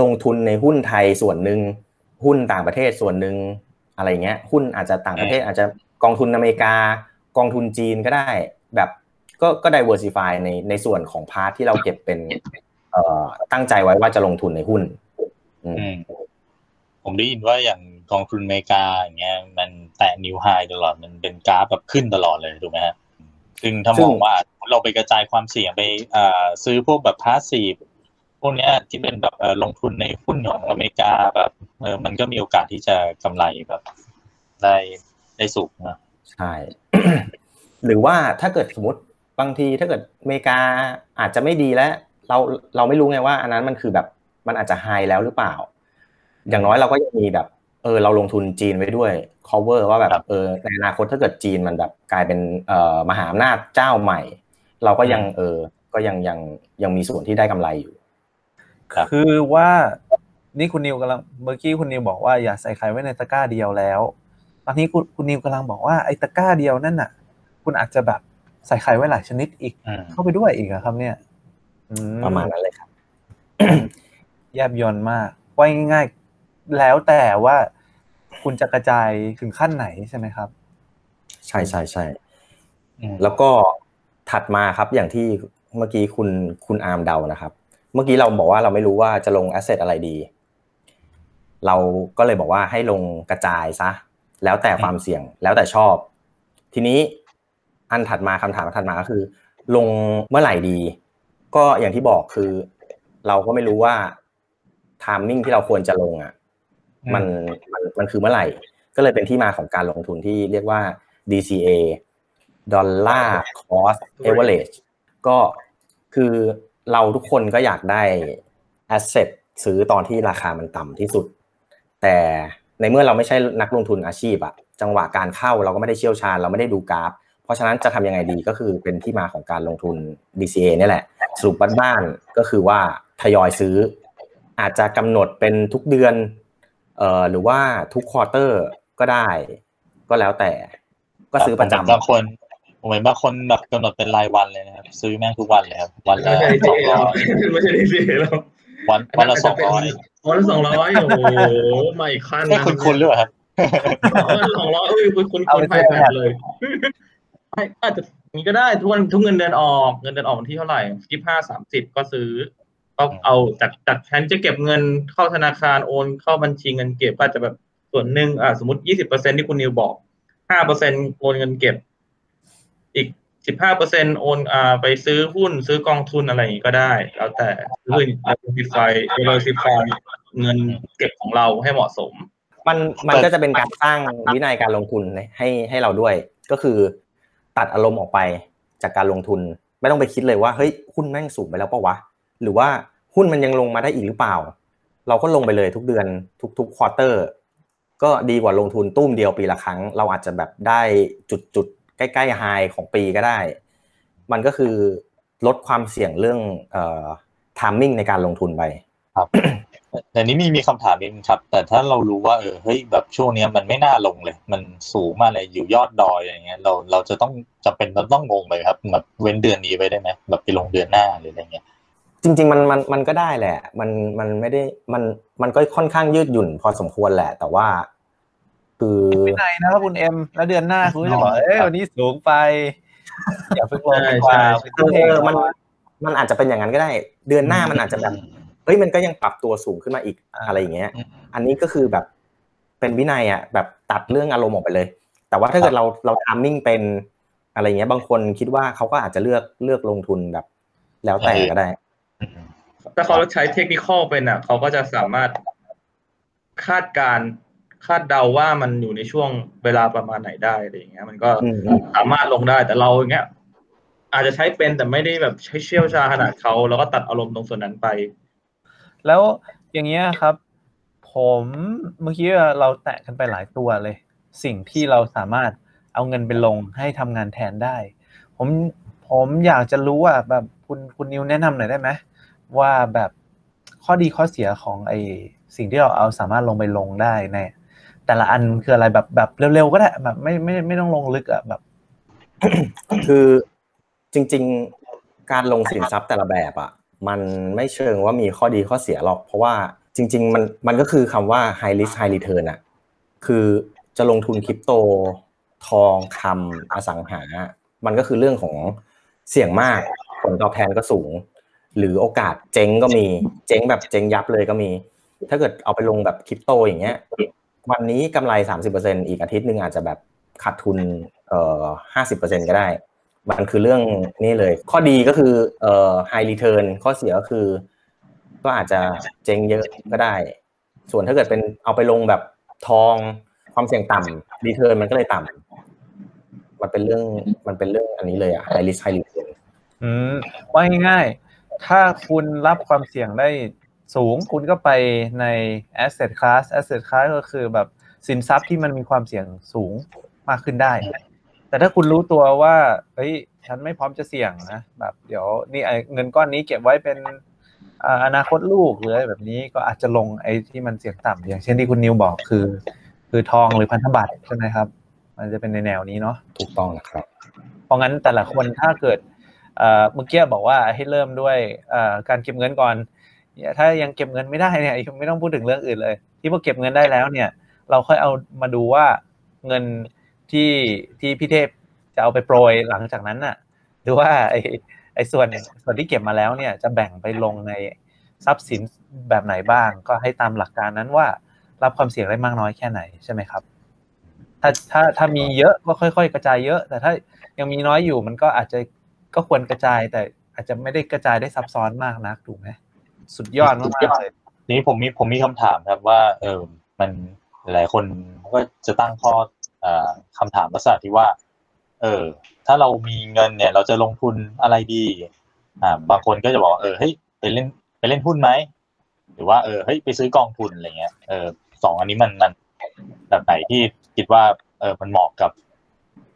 ลงทุนในหุ้นไทยส่วนหนึ่งหุ้นต่างประเทศส่วนหนึ่งอะไรเงี้ยหุ้นอาจจะต่างประเทศอาจจะกองทุนอเมริกากองทุนจีนก็ได้แบบก็ก็ diversify ในในส่วนของพาร์ทที่เราเก็บเป็นเอ่อตั้งใจไว้ว่าจะลงทุนในหุ้นอืมอืมผมได้ยินว่าอย่างกองทุนอเมริกาอย่างเงี้ยมันแตะนิวไฮตลอดมันเป็นกราฟแบบขึ้นตลอดเลยถูกไหมฮะ ซึ่งถ้ามองว่าเราไปกระจายความเสี่ยงไปซื้อพวกแบบพาสซีฟพวกนี้ที่เป็นแบบลงทุนในหุ้นของอเมริกาแบบมันก็มีโอกาสที่จะกำไรแบบได้ได้สูงนะใช่ หรือว่าถ้าเกิดสมมติบางทีถ้าเกิดอเมริกาอาจจะไม่ดีแล้วเราเราไม่รู้ไงว่า อันนั้นมันคือแบบมันอาจจะไฮแล้วหรือเปล่า อย่างน้อยเราก็ยังมีแบบ เออ เราลงทุนจีนไว้ด้วย cover ว่าแบบเออในอนาคตถ้าเกิดจีนมันแบบกลายเป็นเอ่อมหาอำนาจเจ้าใหม่ เราก็ยังเออก็ยังยังยังมีส่วนที่ได้กำไรอยู่ครับคือว่านี่คุณนิวกำลังเมื่อกี้คุณนิวบอกว่าอย่าใส่ไข่ไว้ในตะกร้าเดียวแล้ว ตอนนี้คุณคุณนิวกำลังบอกว่าไอ้ตะกร้าเดียวนั่นน่ะ คุณอาจจะแบบใส่ไข่ไว้หลายชนิดอีกอืมเข้าไปด้วยอีกอะครับ เนี่ยอืประมาณนั้นเลยครับแยบยนต์มากว่าง่ายๆแล้วแต่ว่า คุณจะกระจายถึงขั้นไหนใช่ไหมครับ ใช่ใช่ใช่อืมแล้วก็ถัดมาครับอย่างที่เมื่อกี้คุณคุณอาร์มเดานะครับ เมื่อกี้เราบอกว่าเราไม่รู้ว่าจะลงแอสเซทอะไรดี เราก็เลยบอกว่าให้ลงกระจายซะ แล้วแต่ความเสี่ยงแล้วแต่ชอบ ทีนี้อันถัดมาคำถามถัดมาก็คือ ลงเมื่อไหร่ดี ก็อย่างที่บอกคือ เราก็ไม่รู้ว่าไทามมิ่งที่เราควรจะลงอะ มันมันมันคือเมื่อไหร่ ก็เลยเป็นที่มาของการลงทุนที่เรียกว่า DCA Dollar Cost Average ก็คือเราทุกคนก็อยากได้ asset ซื้อตอนที่ราคามันต่ำที่สุด แต่ในเมื่อเราไม่ใช่นักลงทุนอาชีพอะจังหวะการเข้าเราก็ไม่ได้เชี่ยวชาญ เราไม่ได้ดูกราฟ เพราะฉะนั้นจะทำยังไงดีก็คือเป็นที่มาของการลงทุน DCA นี่แหละสรุปบ้านๆก็คือว่าทยอยซื้อ อาจจะกำหนดเป็นทุกเดือน เอ่อหรือว่าทุกควอเตอร์ก็ได้ ก็แล้วแต่ ก็ซื้อประจำบางคนผมเห็นบางคนแบบกำหนดเป็นรายวันเลยนะครับ ซื้อแม่งทุกวันเลยครับวันละไม่ใช่สดีองเจร้อยไม่ใช่ดีเจแล้ววันวันละสองร้อยวันละสองร้อยโอ้โหมาอีกขั้นไม่คุณคุณหรือเปล่าครับวันละสองร้อยเอ้ยคุณคุณเอาคุณไปไปเพิ่มแผนเลยไม่อาจจะนี้ก็ได้ทุกวันทุกเงินเดือนออก เงินเดือนออกวันที่เท่าไหร่ยี่ห้าสามสิบก็ซื้อ ก็เอาจากจากแทนจะเก็บเงินเข้าธนาคารโอน เข้าบัญชีเงินเก็บก็อาจจะแบบส่วนหนึ่งอ่าสมมติยี่สิบเปอร์เซ็นที่คุณนิวบอกห้าเปอร์เซ็นโอนเงินเก็บ อีกสิบห้าเปอร์เซ็นโอนอ่าไปซื้อหุ้นซื้อกองทุนอะไรอย่างนี้ก็ได้ แล้วแต่คือ diversify diversify เงินเก็บของเราให้เหมาะสม มันมันก็จะเป็นการสร้างวินัยการลงทุนให้ให้เราด้วย ก็คือตัดอารมณ์ออกไปจากการลงทุน ไม่ต้องไปคิดเลยว่าเฮ้ยหุ้นแม่งสูงไปแล้วปะวะหรือว่า หุ้นมันยังลงมาได้อีกหรือเปล่า เราก็ลงไปเลยทุกเดือนทุกทุกควอเตอร์ ก็ดีกว่าลงทุนตุ้มเดียวปีละครั้ง เราอาจจะแบบได้จุดจุดใกล้ๆไฮของปีก็ได้ มันก็คือลดความเสี่ยงเรื่องเอ่อทามมิ่งในการลงทุนไปครับแต่นี้มีมีคำถามนิดนึงครับ แต่ถ้าเรารู้ว่าเออเฮ้ยแบบช่วงนี้มันไม่น่าลงเลย มันสูงมากเลยอยู่ยอดดอยอะไรเงี้ย เราเราจะต้องจำเป็นเราต้องงงเลยครับแบบเว้นเดือนนี้ไว้ได้ไหมแบบไปลงเดือนหน้าหรืออะไรเงี้ย จริง ๆ มันมันมันก็ได้แหละ มันมันไม่ได้มันมันก็ค่อนข้างยืดหยุ่นพอสมควรแหละ แต่ว่า คือวินัยนะครับคุณเอ็มแล้วเดือนหน้าคุณก็จะบอกเอ้ยวันนี้สูงไปอย่าเพิ่งลงดีกว่าใช่ไปเอซื้อเองอมันมันอาจจะเป็นอย่างนั้นก็ได้ เดือนหน้ามันอาจจะแบบเฮ้ยมันก็ยังปรับตัวสูงขึ้นมาอีกอะไรอย่างเงี้ยอืมอันนี้ก็คือแบบเป็นวินัยอะแบบตัดเรื่องอารมณ์ออกไปเลย แต่ว่าถ้าเกิดเราเราทามมิ่งเป็นอะไรเงี้ย บางคนคิดว่าเขาก็อาจจะเลือกเลือกลงทุนแบบ แล้วแต่ก็ได้อืม ถ้าเขาใช้เทคนิคอลเป็นอะ เขาก็จะสามารถคาดการคาดเดาว่ามันอยู่ในช่วงเวลาประมาณไหนได้อะไรอย่างเงี้ย มันก็สามารถลงได้แต่เราอย่างเงี้ย อาจจะใช้เป็นแต่ไม่ได้แบบใช้เชี่ยวชาญขนาดเขาแล้วก็ตัดอารมณ์ตรงส่วนนั้นไป แล้วอย่างเงี้ยครับ ผมเมื่อกี้เราแตะกันไปหลายตัวเลย สิ่งที่เราสามารถเอาเงินไปลงให้ทำงานแทนได้ ผมผผมอยากจะรู้ว่าแบบคุณคุณนิวแนะนำหน่อยได้ไหม ว่าแบบข้อดีข้อเสียของไอสิ่งที่เราเอาสามารถลงไปลงได้ในแต่ละอันคืออะไรแบบแบบเร็วๆก็ได้แบบไม่ไม่ไม่ต้องลงลึกอะแบบ คือจริง ๆ การลงสินทรัพย์แต่ละแบบอะมันไม่เชิงว่ามีข้อดีข้อเสียหรอก เพราะว่าจริง ๆ มันมันก็คือคำว่า high risk high return อะคือจะลงทุนคริปโต ทองคำอสังหา มันก็คือเรื่องของเสี่ยงมากผลตอบแทนก็สูง หรือโอกาสเจ๊งก็มี เจ๊งแบบเจ๊งยับเลยก็มี ถ้าเกิดเอาไปลงแบบคริปโตอย่างเงี้ย วันนี้กำไรสามสิบเปอร์เซ็นอีกอาทิตย์หนึ่งอาจจะแบบขาดทุนเอ่อห้าสิบเปอร์เซ็นก็ได้ มันคือเรื่องนี่เลย ข้อดีก็คือเอ่อ high return ข้อเสียก็คือ ก็อาจจะเจ๊งเยอะก็ได้ ส่วนถ้าเกิดเป็นเอาไปลงแบบทองความเสี่ยงต่ำ return มันก็เลยต่ำมันเป็นเรื่องมันเป็นเรื่องอันนี้เลยอะ high risk high return อืมว่าง่ายๆ ถ้าคุณรับความเสี่ยงได้สูง คุณก็ไปใน asset class asset class ก็คือแบบสินทรัพย์ที่มันมีความเสี่ยงสูงมากขึ้นได้ แต่ถ้าคุณรู้ตัวว่าเฮ้ยฉันไม่พร้อมจะเสี่ยงนะแบบเดี๋ยวนี่ไอ้เงินก้อนนี้เก็บไว้เป็นอ่าอนาคตลูกหรืออะไรแบบนี้ก็อาจจะลงไอ้ที่มันเสี่ยงต่ำอย่างเช่นที่คุณนิวบอกคือ คือทองหรือพันธบัตรใช่ไหมครับ มันจะเป็นในแนวนี้เนาะถูกต้องนะครับ เพราะงั้นแต่ละคนถ้าเกิด เมื่อกี้บอกว่าให้เริ่มด้วยการเก็บเงินก่อน ถ้ายังเก็บเงินไม่ได้เนี่ยไม่ต้องพูดถึงเรื่องอื่นเลย ที่พอเก็บเงินได้แล้วเนี่ย เราค่อยเอามาดูว่าเงินที่ที่พี่เทพจะเอาไปโปรยหลังจากนั้นน่ะหรือว่าไอ้ไอ้ส่วนส่วนที่เก็บมาแล้วเนี่ยจะแบ่งไปลงในทรัพย์สินแบบไหนบ้าง ก็ให้ตามหลักการนั้นว่ารับความเสี่ยงได้มากน้อยแค่ไหนใช่ไหมครับถ้าถ้าถ้ามีเยอะก็ค่อย ๆ กระจายเยอะ แต่ถ้ายังมีน้อยอยู่มันก็อาจจะ ก็ควรกระจายแต่อาจจะไม่ได้กระจายได้ซับซ้อนมากนักถูกไหมสุดยอดมากๆเลยทีนี้ผมมีผมมีคำถามครับว่า เออมันหลายคนก็จะตั้งข้อเอ่อคำถามลักษณะที่ว่า เออ ถ้าเรามีเงินเนี่ย เราจะลงทุนอะไรดี อ่า บางคนก็จะบอกว่าเออเฮ้ยไปเล่นไปเล่นหุ้นไหมหรือว่าเออเฮ้ยไปซื้อกองทุนอะไรเงี้ยเออสองอันนี้มันมันแบบไหนที่คิดว่า เออมันเหมาะกับ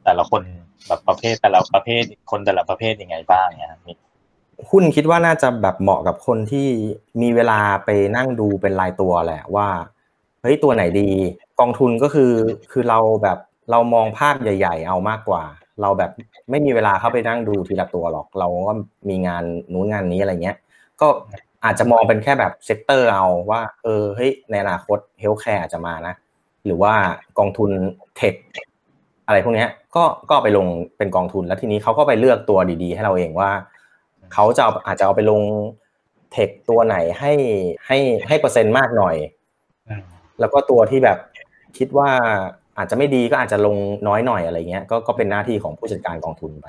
แต่ละคน แบบประเภทแต่ละประเภทคนแต่ละประเภทยังไงบ้างเนี่ยหุ้นคิดว่าน่าจะแบบเหมาะกับคนที่มีเวลาไปนั่งดูเป็นรายตัวแหละว่าเฮ้ยตัวไหนดี กองทุนก็คือคือเราแบบเรามองภาพใหญ่ ๆ เอามากกว่า เราแบบไม่มีเวลาเข้าไปนั่งดูทีละตัวหรอก เราก็มีงานนู้นงานนี้อะไรเงี้ย ก็อาจจะมองเป็นแค่แบบเซกเตอร์เอาว่า เออเฮ้ยในอนาคตเฮลท์แคร์อาจจะมานะ หรือว่ากองทุนเทค อะไรพวกเนี้ยก็ก็ไปลงเป็นกองทุนแล้วทีนี้เขาก็ไปเลือกตัวดีๆ ให้เราเองว่าเขาจะเอาอาจจะเอาไปลงเทคตัวไหนให้ให้ให้เปอร์เซ็นต์มากหน่อยอืมแล้วก็ตัวที่แบบคิดว่าอาจจะไม่ดีก็อาจจะลงน้อยหน่อยอะไรเงี้ยก็ก็เป็นหน้าที่ของผู้จัดการกองทุนไป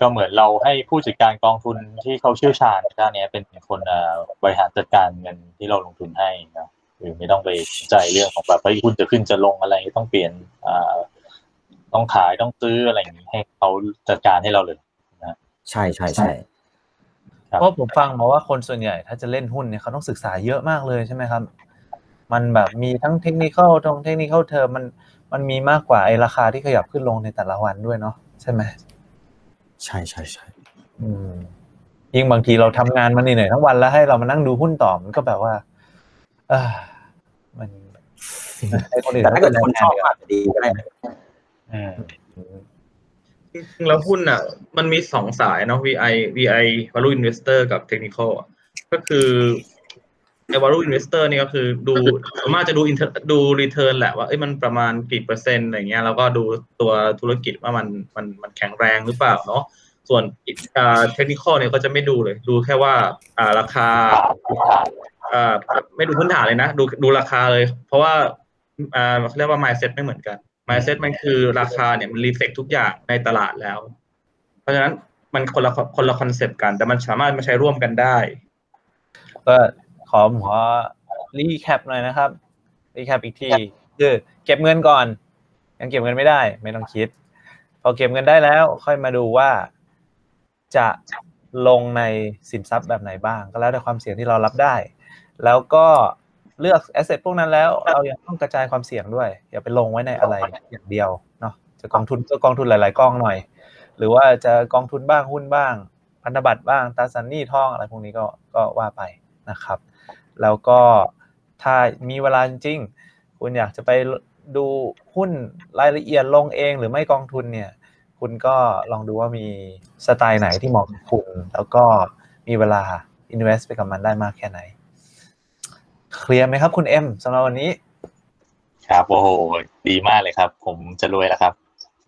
ก็เหมือนเราให้ผู้จัดการกองทุนที่เขาเชี่ยวชาญด้านเนี้ยเป็นคนเอ่อบริหารจัดการเงินที่เราลงทุนให้นะคือไม่ต้องไปสนใจเรื่องของแบบเฮ้ยหุ้นจะขึ้นจะลงอะไรต้องเปลี่ยนอ่า ต้องขายต้องซื้ออะไรอย่างนี้ให้เขาจัดการให้เราเลยใช่ใช่ใช่ครับเพราะผมฟังมาว่าคนส่วนใหญ่ ถ้าจะเล่นหุ้นเนี่ยเขาต้องศึกษาเยอะมากเลยใช่ไหมครับ มันแบบมีทั้งเทคนิคตรงเทคนิคเทอมมันมันมีมากกว่าไอ้ราคาที่ขยับขึ้นลงในแต่ละวันด้วยเนาะใช่ไหมใช่ใช่ใช่อืมยิ่งบางทีเราทำงานมาเหนื่อยๆทั้งวันแล้วให้เรามานั่งดูหุ้นต่อมันก็แบบว่า เออมันให้คนอื่นแต่ถ้าเกิดขคนแนชอบดีกก็ว่าอาจจะดีก็ได้นะ อืมจริงๆแล้วหุ้นอะ มันมีสองสายเนาะ VI VI value investor กับ technical อะก็คือไอ้ value investor นี่ก็คือดูส่วนมากจะดู inter ดู return แหละว่าเอ้ยมันประมาณกี่เปอร์เซ็นต์อะไรเงี้ยแล้วก็ดูตัวธุรกิจว่ามันมันมันแข็งแรงหรือเปล่าเนาะส่วนอ่า technical เนี่ยก็จะไม่ดูเลย ดูแค่ว่าอ่าราคาอ่าไม่ดูพื้นฐานเลยนะ ดูดูราคาเลย เพราะว่าอ่าเขาเรียกว่า mindset ไม่เหมือนกัน mindset มันคือราคาเนี่ยมันรีเฟกทุกอย่างในตลาดแล้ว เพราะฉะนั้นมันคนละคนละคอนเซปต์กัน แต่มันสามารถมาใช้ร่วมกันได้ ก็ขอขอรีแคปหน่อยนะครับรีแคปอีกทีคือเก็บเงินก่อน ยังเก็บเงินไม่ได้ ไม่ต้องคิด พอเก็บเงินได้แล้ว ค่อยมาดูว่าจะลงในสินทรัพย์แบบไหนบ้าง ก็แล้วแต่ความเสี่ยงที่เรารับได้ แล้วก็ เลือกแอสเซทพวกนั้นแล้ว เรายังต้องกระจายความเสี่ยงด้วย อย่าไปลงไว้ในอะไรอย่างเดียวเนาะจะกองทุนก็กองทุนหลาย ๆกองหน่อย หรือว่าจะกองทุนบ้างหุ้นบ้าง พันธบัตรบ้างตราสารหนี้ทองอะไรพวกนี้ก็ก็ว่าไปนะครับ แล้วก็ถ้ามีเวลาจริงๆคุณอยากจะไปดูหุ้นรายละเอียดลงเองหรือไม่กองทุนเนี่ย คุณก็ลองดูว่ามีสไตล์ไหนที่เหมาะกับคุณ แล้วก็มีเวลา invest ไปกับมันได้มากแค่ไหน เคลียร์ไหมครับ คุณเอ็มสำหรับวันนี้ ครับโอ้โหดีมากเลยครับ ผมจะรวยแล้วครับ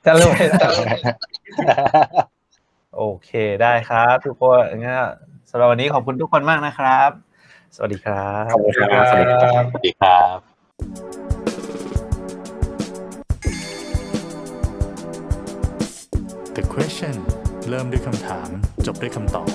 จะรวยจะรวยโอเคได้ครับ ทุกคนงั้นสำหรับวันนี้ขอบคุณทุกคนมากนะครับ สวัสดีครับขอบคุณครับสวัสดีครับสวัสดีครับ The question เริ่มด้วยคำถาม จบด้วยคำตอบ